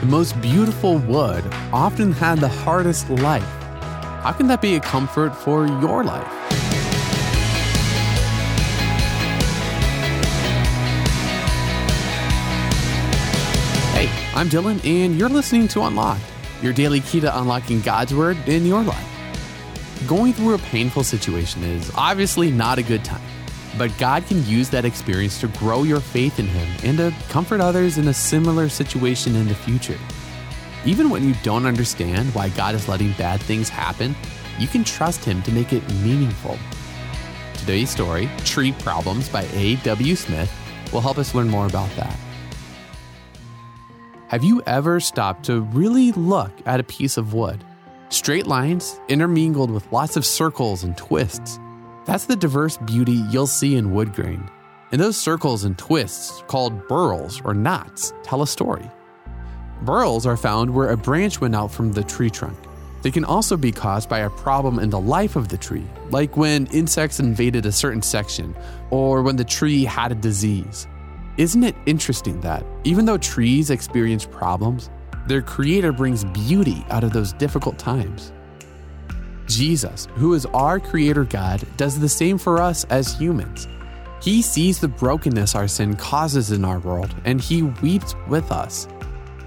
the most beautiful wood often had the hardest life. How can that be a comfort for your life? Hey, I'm Dylan, and you're listening to Unlocked, your daily key to unlocking God's Word in your life. Going through a painful situation is obviously not a good time, but God can use that experience to grow your faith in Him and to comfort others in a similar situation in the future. Even when you don't understand why God is letting bad things happen, you can trust Him to make it meaningful. Today's story, Tree Problems by A.W. Smith, will help us learn more about that. Have you ever stopped to really look at a piece of wood? Straight lines intermingled with lots of circles and twists. That's the diverse beauty you'll see in wood grain. And those circles and twists, called burls or knots, tell a story. Burls are found where a branch went out from the tree trunk. They can also be caused by a problem in the life of the tree, like when insects invaded a certain section or when the tree had a disease. Isn't it interesting that, even though trees experience problems, their creator brings beauty out of those difficult times? Jesus, who is our creator God, does the same for us as humans. He sees the brokenness our sin causes in our world, and he weeps with us.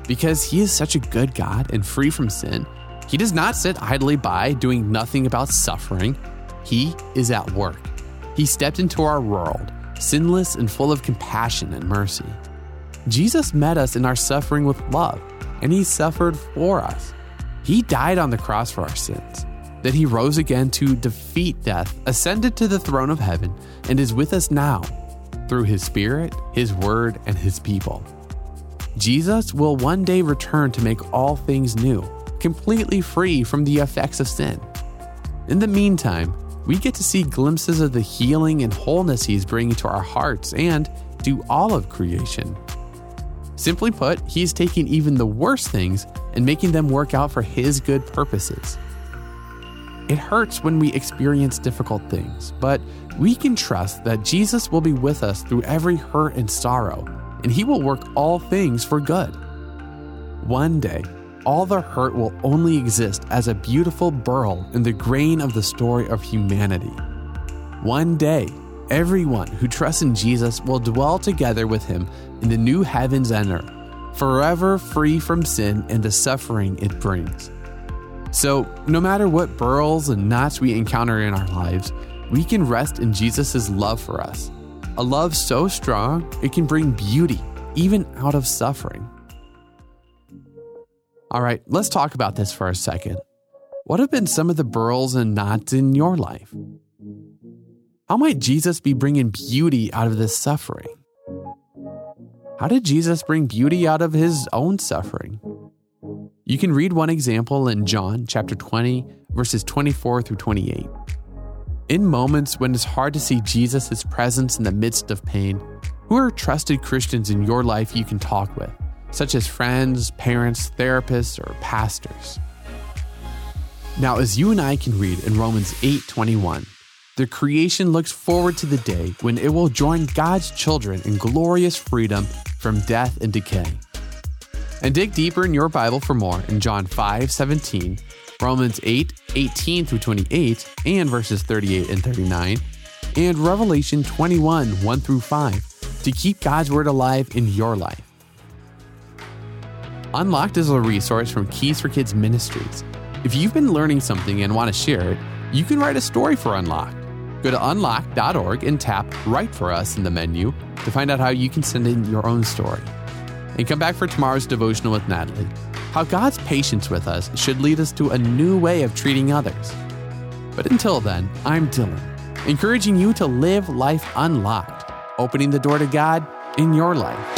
Because he is such a good God and free from sin, he does not sit idly by doing nothing about suffering. He is at work. He stepped into our world sinless and full of compassion and mercy. Jesus met us in our suffering with love, and he suffered for us. He died on the cross for our sins. That he rose again to defeat death, ascended to the throne of heaven, and is with us now through his Spirit, his word, and his people. Jesus will one day return to make all things new, completely free from the effects of sin. In the meantime, we get to see glimpses of the healing and wholeness He's bringing to our hearts and to all of creation. Simply put, He's taking even the worst things and making them work out for His good purposes. It hurts when we experience difficult things, but we can trust that Jesus will be with us through every hurt and sorrow, and He will work all things for good. One day, all the hurt will only exist as a beautiful burl in the grain of the story of humanity. One day, everyone who trusts in Jesus will dwell together with him in the new heavens and earth, forever free from sin and the suffering it brings. So, no matter what burls and knots we encounter in our lives, we can rest in Jesus' love for us. A love so strong, it can bring beauty even out of suffering. All right, let's talk about this for a second. What have been some of the burls and knots in your life? How might Jesus be bringing beauty out of this suffering? How did Jesus bring beauty out of his own suffering? You can read one example in John chapter 20, verses 24 through 28. In moments when it's hard to see Jesus' presence in the midst of pain, who are trusted Christians in your life you can talk with? such as friends, parents, therapists, or pastors. Now, as you and I can read in Romans 8:21, the creation looks forward to the day when it will join God's children in glorious freedom from death and decay. And dig deeper in your Bible for more in John 5:17, Romans 8:18 through 28, and verses 38 and 39, and Revelation 21 1 through 5 to keep God's word alive in your life. Unlocked is a resource from Keys for Kids Ministries. If you've been learning something and want to share it, you can write a story for Unlocked. Go to unlocked.org and tap Write for Us in the menu to find out how you can send in your own story. And come back for tomorrow's devotional with Natalie. How God's patience with us should lead us to a new way of treating others. But until then, I'm Dylan, encouraging you to live life unlocked, opening the door to God in your life.